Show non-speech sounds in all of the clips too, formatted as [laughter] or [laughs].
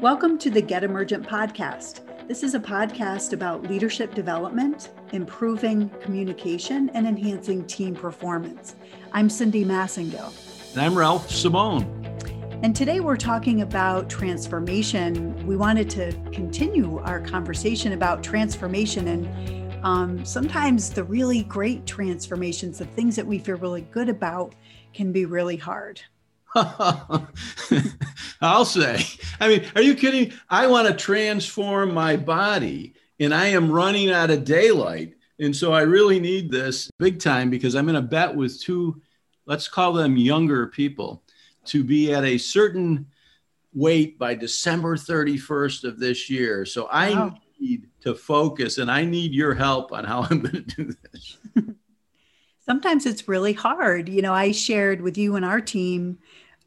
Welcome to the Get Emergent podcast. This is a podcast about leadership development, improving communication, and enhancing team performance. I'm Cindy Massengill. And I'm Ralph Simone. And today we're talking about transformation. We wanted to continue our conversation about transformation and um, sometimes the really great transformations, the things that we feel really good about, can be really hard. [laughs] I'll say. I mean, are you kidding? I want to transform my body and I am running out of daylight. And so I really need this big time because I'm in a bet with two, let's call them younger people, to be at a certain weight by December 31st of this year. So I wow. need to focus and I need your help on how [laughs] I'm going to do this. [laughs] Sometimes it's really hard. You know, I shared with you and our team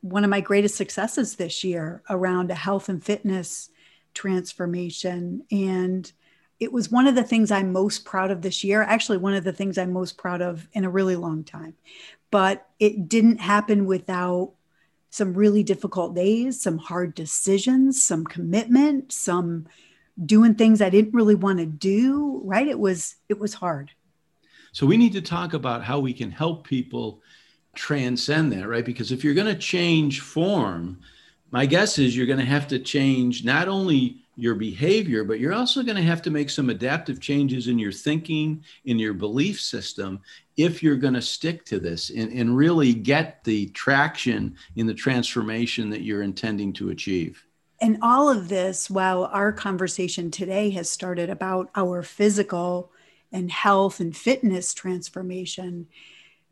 one of my greatest successes this year around a health and fitness transformation. And it was one of the things I'm most proud of this year. Actually, one of the things I'm most proud of in a really long time. But it didn't happen without some really difficult days, some hard decisions, some commitment, some doing things I didn't really want to do, right? It was it was hard. So we need to talk about how we can help people transcend that, right? Because if you're going to change form, my guess is you're going to have to change not only your behavior, but you're also going to have to make some adaptive changes in your thinking, in your belief system, if you're going to stick to this and, and really get the traction in the transformation that you're intending to achieve. And all of this, while our conversation today has started about our physical and health and fitness transformation,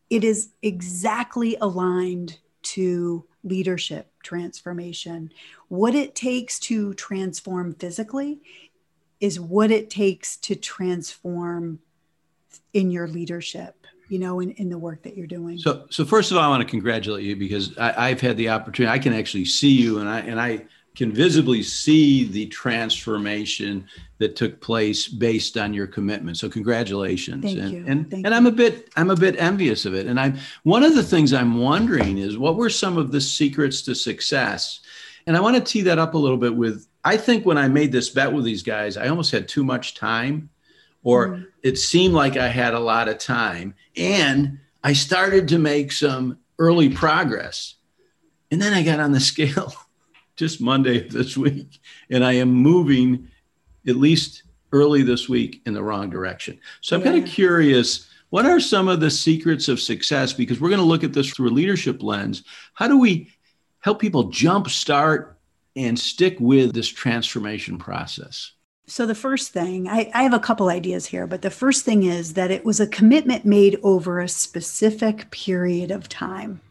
it is exactly aligned to leadership transformation. What it takes to transform physically is what it takes to transform in your leadership you know in, in the work that you're doing so so first of all i want to congratulate you because I, i've had the opportunity i can actually see you and i and i can visibly see the transformation that took place based on your commitment. So congratulations. Thank and you. and, Thank and I'm a bit I'm a bit envious of it. And I'm one of the things I'm wondering is what were some of the secrets to success? And I want to tee that up a little bit with I think when I made this bet with these guys, I almost had too much time or mm. it seemed like I had a lot of time and I started to make some early progress. And then I got on the [laughs] scale just Monday this week, and I am moving at least early this week in the wrong direction. So I'm yeah. kind of curious what are some of the secrets of success? Because we're going to look at this through a leadership lens. How do we help people jumpstart and stick with this transformation process? So, the first thing, I, I, have a couple ideas here, but the first thing is that it was a commitment made over a specific period of time.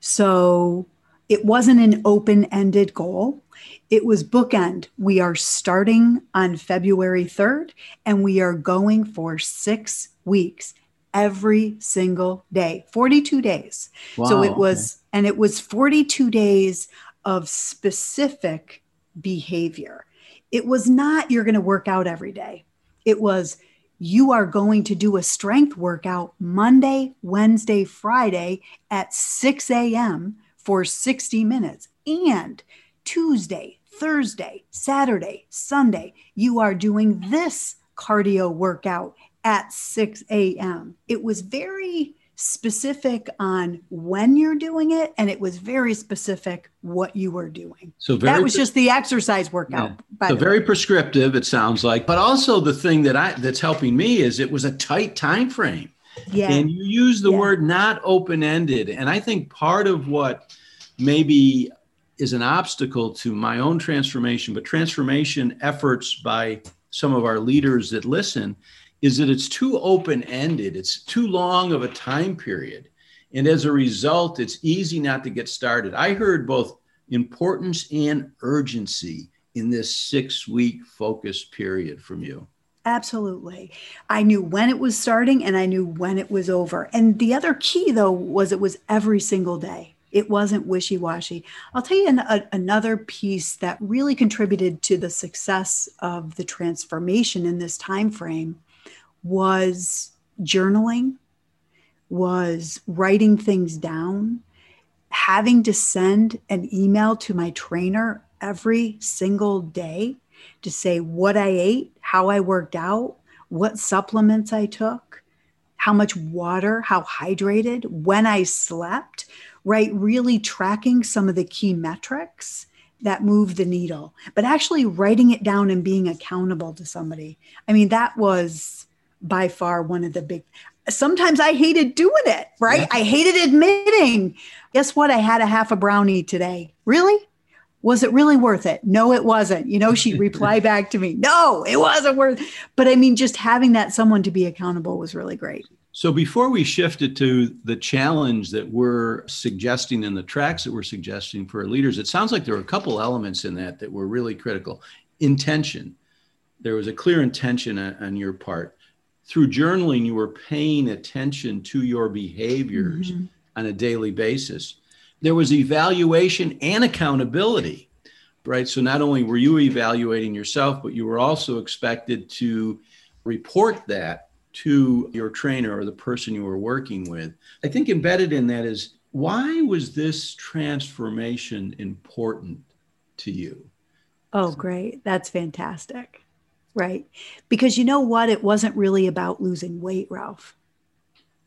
So, it wasn't an open ended goal. It was bookend. We are starting on February 3rd and we are going for six weeks every single day, 42 days. Wow, so it was, and it was 42 days of specific behavior. It was not you're going to work out every day. It was you are going to do a strength workout Monday, Wednesday, Friday at 6 a.m for 60 minutes. And Tuesday, Thursday, Saturday, Sunday, you are doing this cardio workout at 6 a.m. It was very specific on when you're doing it and it was very specific what you were doing so that was just the exercise workout yeah. so very way. prescriptive it sounds like but also the thing that i that's helping me is it was a tight time frame yeah. And you use the yeah. word not open ended. And I think part of what maybe is an obstacle to my own transformation, but transformation efforts by some of our leaders that listen is that it's too open ended, it's too long of a time period. And as a result, it's easy not to get started. I heard both importance and urgency in this six week focus period from you. Absolutely. I knew when it was starting and I knew when it was over. And the other key, though, was it was every single day. It wasn't wishy washy. I'll tell you an, a, another piece that really contributed to the success of the transformation in this time frame was journaling, was writing things down, having to send an email to my trainer every single day to say what I ate, how I worked out, what supplements I took, how much water, how hydrated, when I slept, right? Really tracking some of the key metrics that move the needle, but actually writing it down and being accountable to somebody. I mean, that was by far one of the big sometimes I hated doing it, right? Yeah. I hated admitting. Guess what? I had a half a brownie today. Really? Was it really worth it? No, it wasn't. You know, she'd [laughs] reply back to me, no, it wasn't worth it. But I mean, just having that someone to be accountable was really great. So before we shifted to the challenge that we're suggesting and the tracks that we're suggesting for leaders, it sounds like there were a couple elements in that that were really critical. Intention. There was a clear intention on, on your part through journaling, you were paying attention to your behaviors mm-hmm. on a daily basis. There was evaluation and accountability, right? So not only were you evaluating yourself, but you were also expected to report that to your trainer or the person you were working with. I think embedded in that is why was this transformation important to you? Oh, great. That's fantastic. Right. Because you know what? It wasn't really about losing weight, Ralph.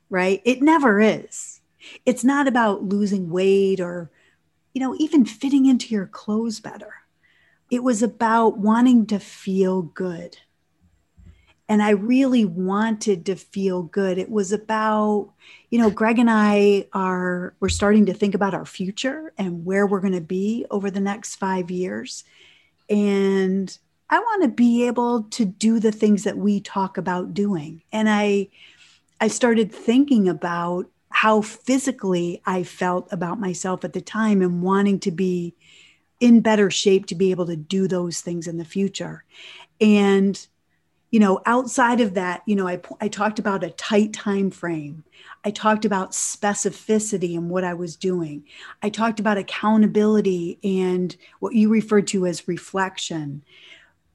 Right. It never is. It's not about losing weight or, you know, even fitting into your clothes better. It was about wanting to feel good. And I really wanted to feel good. It was about, you know, Greg and I are, we're starting to think about our future and where we're going to be over the next five years. And I want to be able to do the things that we talk about doing. And I I started thinking about how physically I felt about myself at the time and wanting to be in better shape to be able to do those things in the future. And you know, outside of that, you know, I I talked about a tight time frame. I talked about specificity and what I was doing. I talked about accountability and what you referred to as reflection.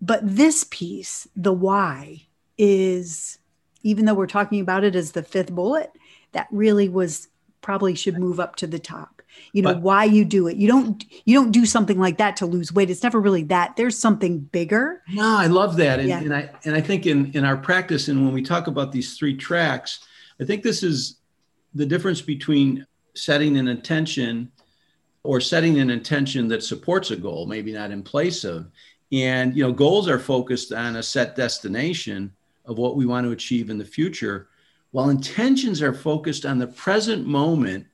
But this piece, the why, is even though we're talking about it as the fifth bullet, that really was probably should move up to the top. You know, but, why you do it. You don't you don't do something like that to lose weight. It's never really that. There's something bigger. No, I love that. And, yeah. and I and I think in in our practice and when we talk about these three tracks, I think this is the difference between setting an intention or setting an intention that supports a goal, maybe not in place of, and you know, goals are focused on a set destination of what we want to achieve in the future, while intentions are focused on the present moment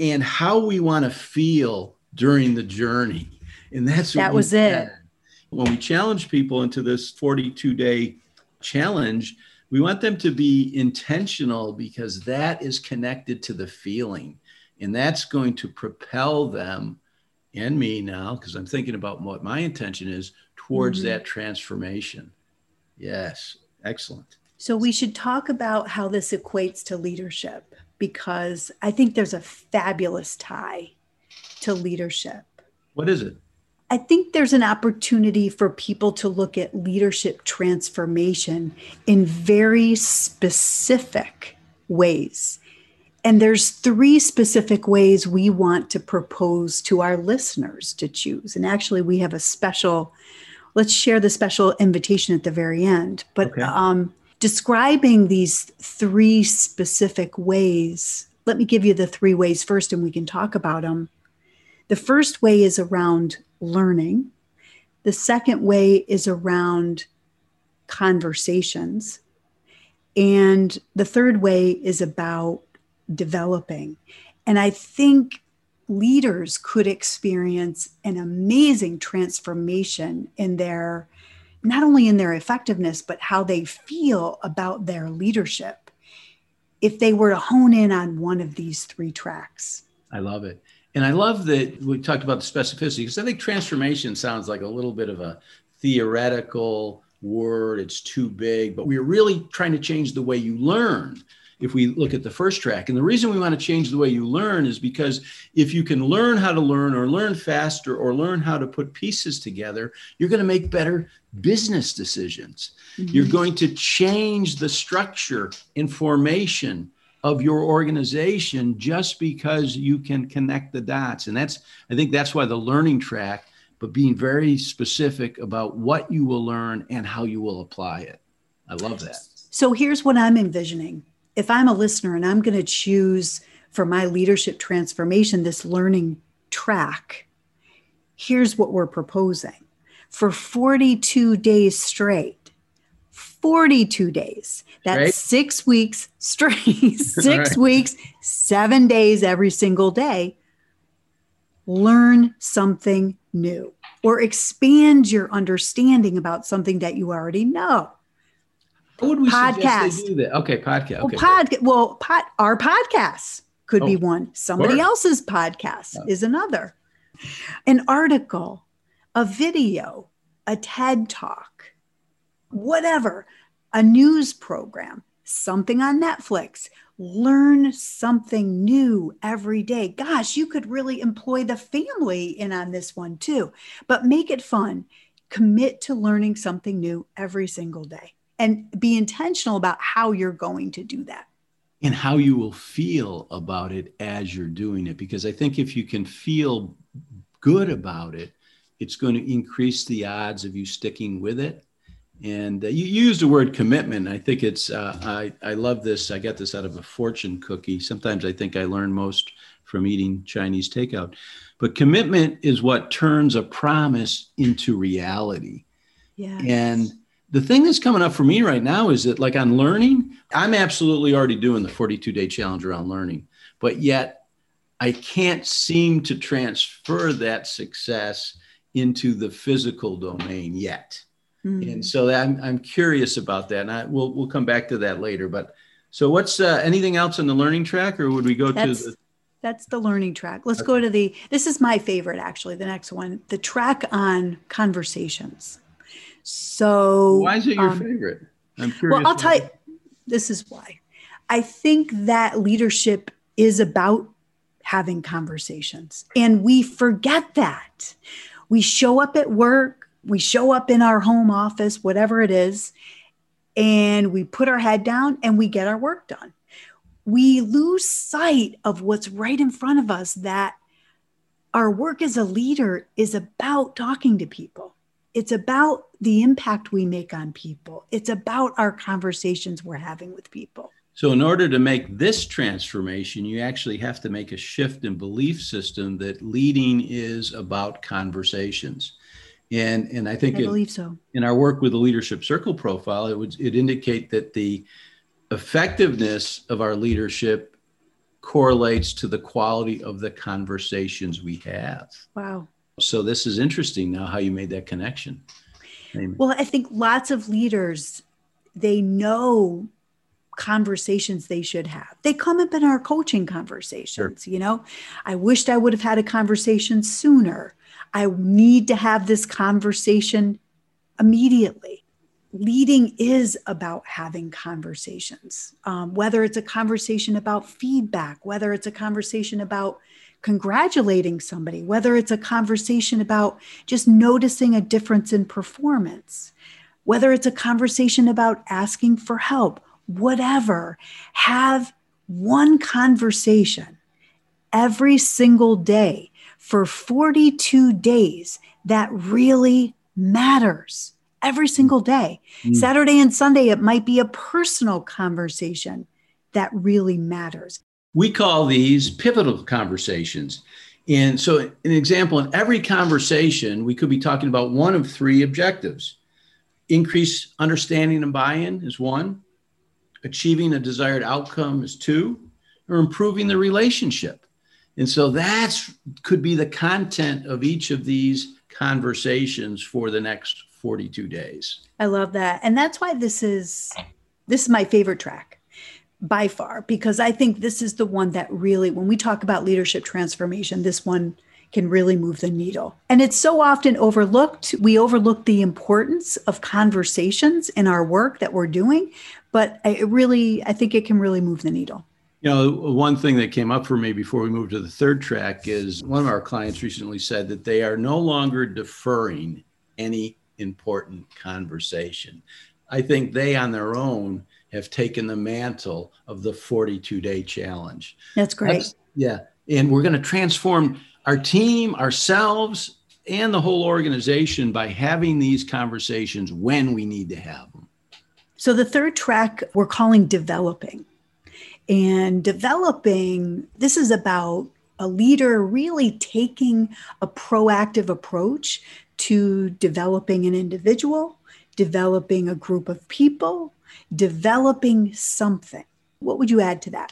and how we want to feel during the journey. And that's that was it. When we challenge people into this 42 day challenge, we want them to be intentional because that is connected to the feeling. And that's going to propel them and me now, because I'm thinking about what my intention is towards mm-hmm. that transformation. Yes, excellent. So we should talk about how this equates to leadership because I think there's a fabulous tie to leadership. What is it? I think there's an opportunity for people to look at leadership transformation in very specific ways. And there's three specific ways we want to propose to our listeners to choose. And actually, we have a special let's share the special invitation at the very end. But okay. um, describing these three specific ways, let me give you the three ways first and we can talk about them. The first way is around learning, the second way is around conversations, and the third way is about developing. And I think leaders could experience an amazing transformation in their not only in their effectiveness but how they feel about their leadership. If they were to hone in on one of these three tracks. I love it. And i love that we talked about the specificity because i think transformation sounds like a little bit of a theoretical word. It's too big but we're really trying to change the way you learn if we look at the first track. And the reason we want to change the way you learn is because if you can learn how to learn or learn faster or learn how to put pieces together, you're going to make better business decisions. Mm-hmm. You're going to change the structure and formation of your organization just because you can connect the dots. And that's, I think that's why the learning track but being very specific about what you will learn and how you will apply it. I love that. So here's what I'm envisioning. If I'm a listener and I'm going to choose for my leadership transformation this learning track, here's what we're proposing. For 42 days straight, 42 days. That's right. six weeks [laughs] straight, [laughs] six right. weeks, seven days every single day. Learn something new or expand your understanding about something that you already know. How would we podcast. do that? Okay, podcast. Okay, well, pod, well pod, our podcasts could oh, be one. Somebody else's podcast oh. is another. An article, a video, a TED talk, whatever, a news program, something on Netflix. Learn something new every day. Gosh, you could really employ the family in on this one too, but make it fun. Commit to learning something new every single day and be intentional about how you're going to do that. And how you will feel about it as you're doing it. Because i think if you can feel good about it it's going to increase the odds of you sticking with it. And uh, you used the word commitment. I think it's uh, I, I love this. I got this out of a fortune cookie. Sometimes i think i learn most from eating chinese takeout. But commitment is what turns a promise into reality. Yeah and the thing that's coming up for me right now is that like on learning i'm absolutely already doing the 42 day challenge around learning but yet i can't seem to transfer that success into the physical domain yet mm. and so I'm, I'm curious about that and I, we'll, we'll come back to that later but so what's uh, anything else on the learning track or would we go that's, to the that's the learning track let's okay. go to the this is my favorite actually the next one the track on conversations so why is it your um, favorite? I'm curious. Well, I'll tell you. This is why. I think that leadership is about having conversations, and we forget that. We show up at work, we show up in our home office, whatever it is, and we put our head down and we get our work done. We lose sight of what's right in front of us that our work as a leader is about talking to people it's about the impact we make on people. It's about our conversations we're having with people. So, in order to make this transformation, you actually have to make a shift in belief system that leading is about conversations. And, and I think I believe so. in our work with the leadership circle profile, it would it indicate that the effectiveness of our leadership correlates to the quality of the conversations we have. Wow. So this is interesting now how you made that connection. Amen. Well, I think lots of leaders they know conversations they should have. They come up in our coaching conversations, sure. you know. I wished I would have had a conversation sooner. I need to have this conversation immediately. Leading is about having conversations, um, whether it's a conversation about feedback, whether it's a conversation about congratulating somebody, whether it's a conversation about just noticing a difference in performance, whether it's a conversation about asking for help, whatever, have one conversation every single day for 42 days that really matters every single day. Mm. Saturday and Sunday, it might be a personal conversation that really matters. We call these pivotal conversations. And so, an example in every conversation, we could be talking about one of three objectives increase understanding and buy in is one, achieving a desired outcome is two, or improving the relationship. And so, that could be the content of each of these conversations for the next 42 days. I love that. And that's why this is this is my favorite track by far because I think this is the one that really, when we talk about leadership transformation, this one can really move the needle. And it's so often overlooked. We overlook the importance of conversations in our work that we're doing, but it really, I think it can really move the needle. You know, one thing that came up for me before we moved to the third track is one of our clients recently said that they are no longer deferring any important conversation. I think they on their own have taken the mantle of the 42 day challenge. That's great. That's, yeah. And we're going to transform our team, ourselves, and the whole organization by having these conversations when we need to have them. So, the third track we're calling developing. And developing, this is about a leader really taking a proactive approach to developing an individual, developing a group of people, developing something. What would you add to that?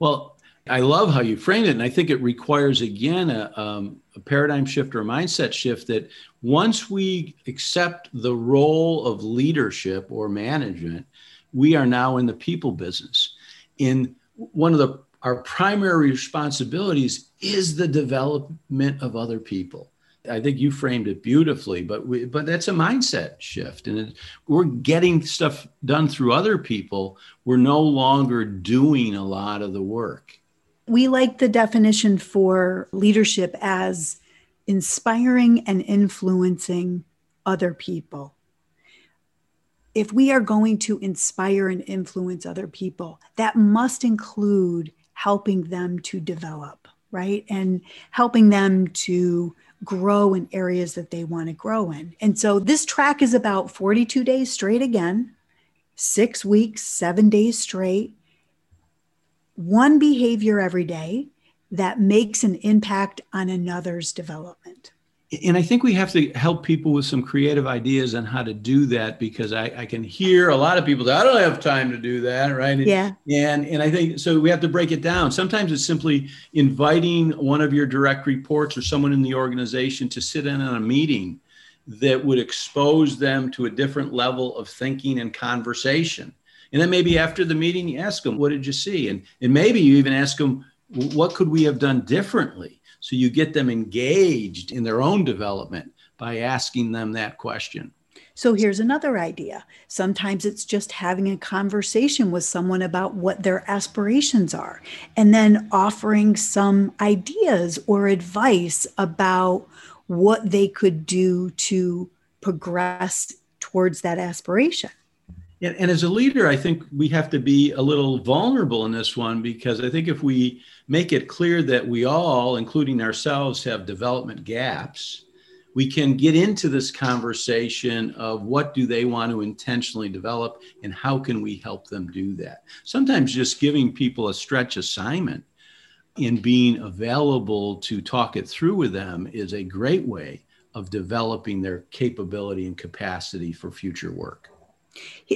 Well, I love how you framed it. And I think it requires, again, a, um, a, paradigm shift or a mindset shift that once we accept the role of leadership or management, we are now in the people business. In one of the our primary responsibilities is the development of other people. I think you framed it beautifully, but we, but that's a mindset shift, and it, we're getting stuff done through other people. We're no longer doing a lot of the work. We like the definition for leadership as inspiring and influencing other people. If we are going to inspire and influence other people, that must include helping them to develop, right? And helping them to grow in areas that they want to grow in. And so this track is about 42 days straight again, six weeks, seven days straight, one behavior every day that makes an impact on another's development and I think we have to help people with some creative ideas on how to do that because I, I can hear a lot of people say, I don't have time to do that, right? Yeah. And and I think so we have to break it down. Sometimes it's simply inviting one of your direct reports or someone in the organization to sit in on a meeting that would expose them to a different level of thinking and conversation. And then maybe after the meeting, you ask them, what did you see? And, and maybe you even ask them, what could we have done differently? So you get them engaged in their own development by asking them that question. So here's another idea. Sometimes it's just having a conversation with someone about what their aspirations are, and then offering some ideas or advice about what they could do to progress towards that aspiration. And, and, as a leader, I think we have to be a little vulnerable in this one because I think if we make it clear that we all, including ourselves, have development gaps, we can get into this conversation of what do they want to intentionally develop and how can we help them do that. Sometimes just giving people a stretch assignment and being available to talk it through with them is a great way of developing their capability and capacity for future work.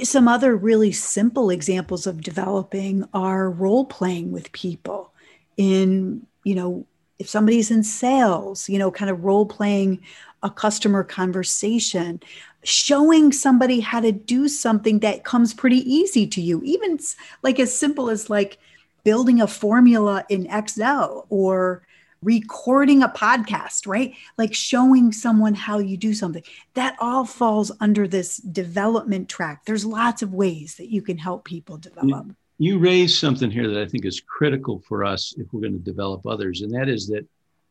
Some other really simple examples of developing are role playing with people in, you know, if somebody's in sales, you know, kind of role playing a customer conversation, showing somebody how to do something that comes pretty easy to you, even like as simple as like building a formula in Excel or recording a podcast, right? Like showing someone how you do something. That all falls under this development track. There's lots of ways that you can help people develop. You, raised something here that I think is critical for us if we're going to develop others, and that is that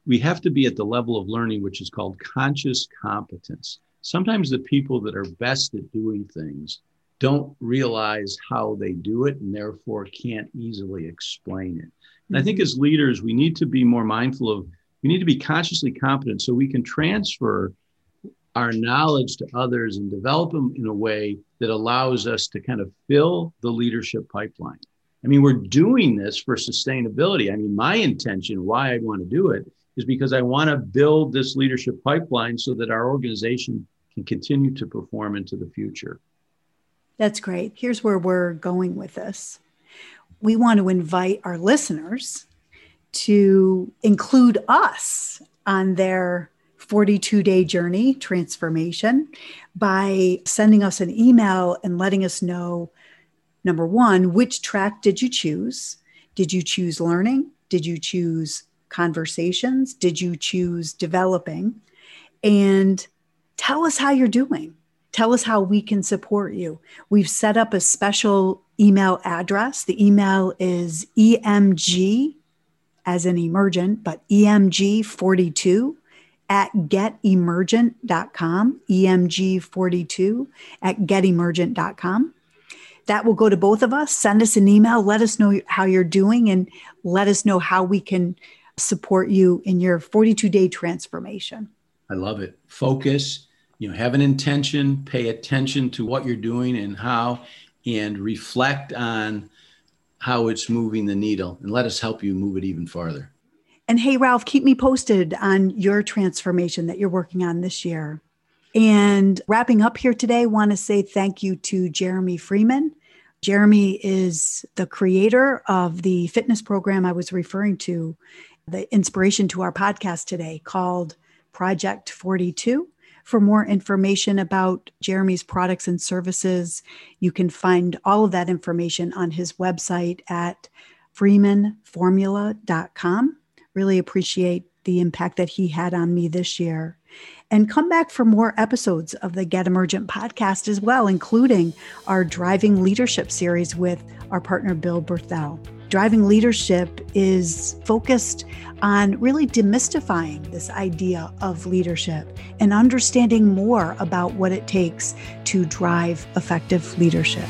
we have to be at the level of learning which is called conscious competence. Sometimes the people that are best at doing things don't realize how they do it and therefore can't easily explain it. And I think as leaders, we need to be more mindful of, we need to be consciously competent so we can transfer our knowledge to others and develop them in a way that allows us to kind of fill the leadership pipeline. I mean, we're doing this for sustainability. I mean, my intention, why I want to do it, is because I want to build this leadership pipeline so that our organization can continue to perform into the future. That's great. Here's where we're going with this we want to invite our listeners to include us on their 42 day journey transformation by sending us an email and letting us know number one, which track did you choose? Did you choose learning? Did you choose conversations? Did you choose developing? And tell us how you're doing. Tell us how we can support you. We've set up a special email address. The email is emg as an emergent, but emg42 at getemergent.com, emg42 at getemergent.com. That will go to both of us. Send us an email. Let us know how you're doing and let us know how we can support you in your 42 day transformation. I love it. Focus, you know, have an intention, pay attention to what you're doing and how, and reflect on how it's moving the needle and let us help you move it even farther. And hey, Ralph, keep me posted on your transformation that you're working on this year. And wrapping up here today, want to say thank you to Jeremy Freeman. Jeremy is the creator of the fitness program I was referring to, the inspiration to our podcast today called Project 42. For more information about Jeremy's products and services, you can find all of that information on his website at freemanformula.com. Really appreciate the impact that he had on me this year. And come back for more episodes of the Get Emergent podcast as well, including our Driving Leadership series with our partner, Bill Berthel. Driving Leadership is focused on really demystifying this idea of leadership and understanding more about what it takes to drive effective leadership.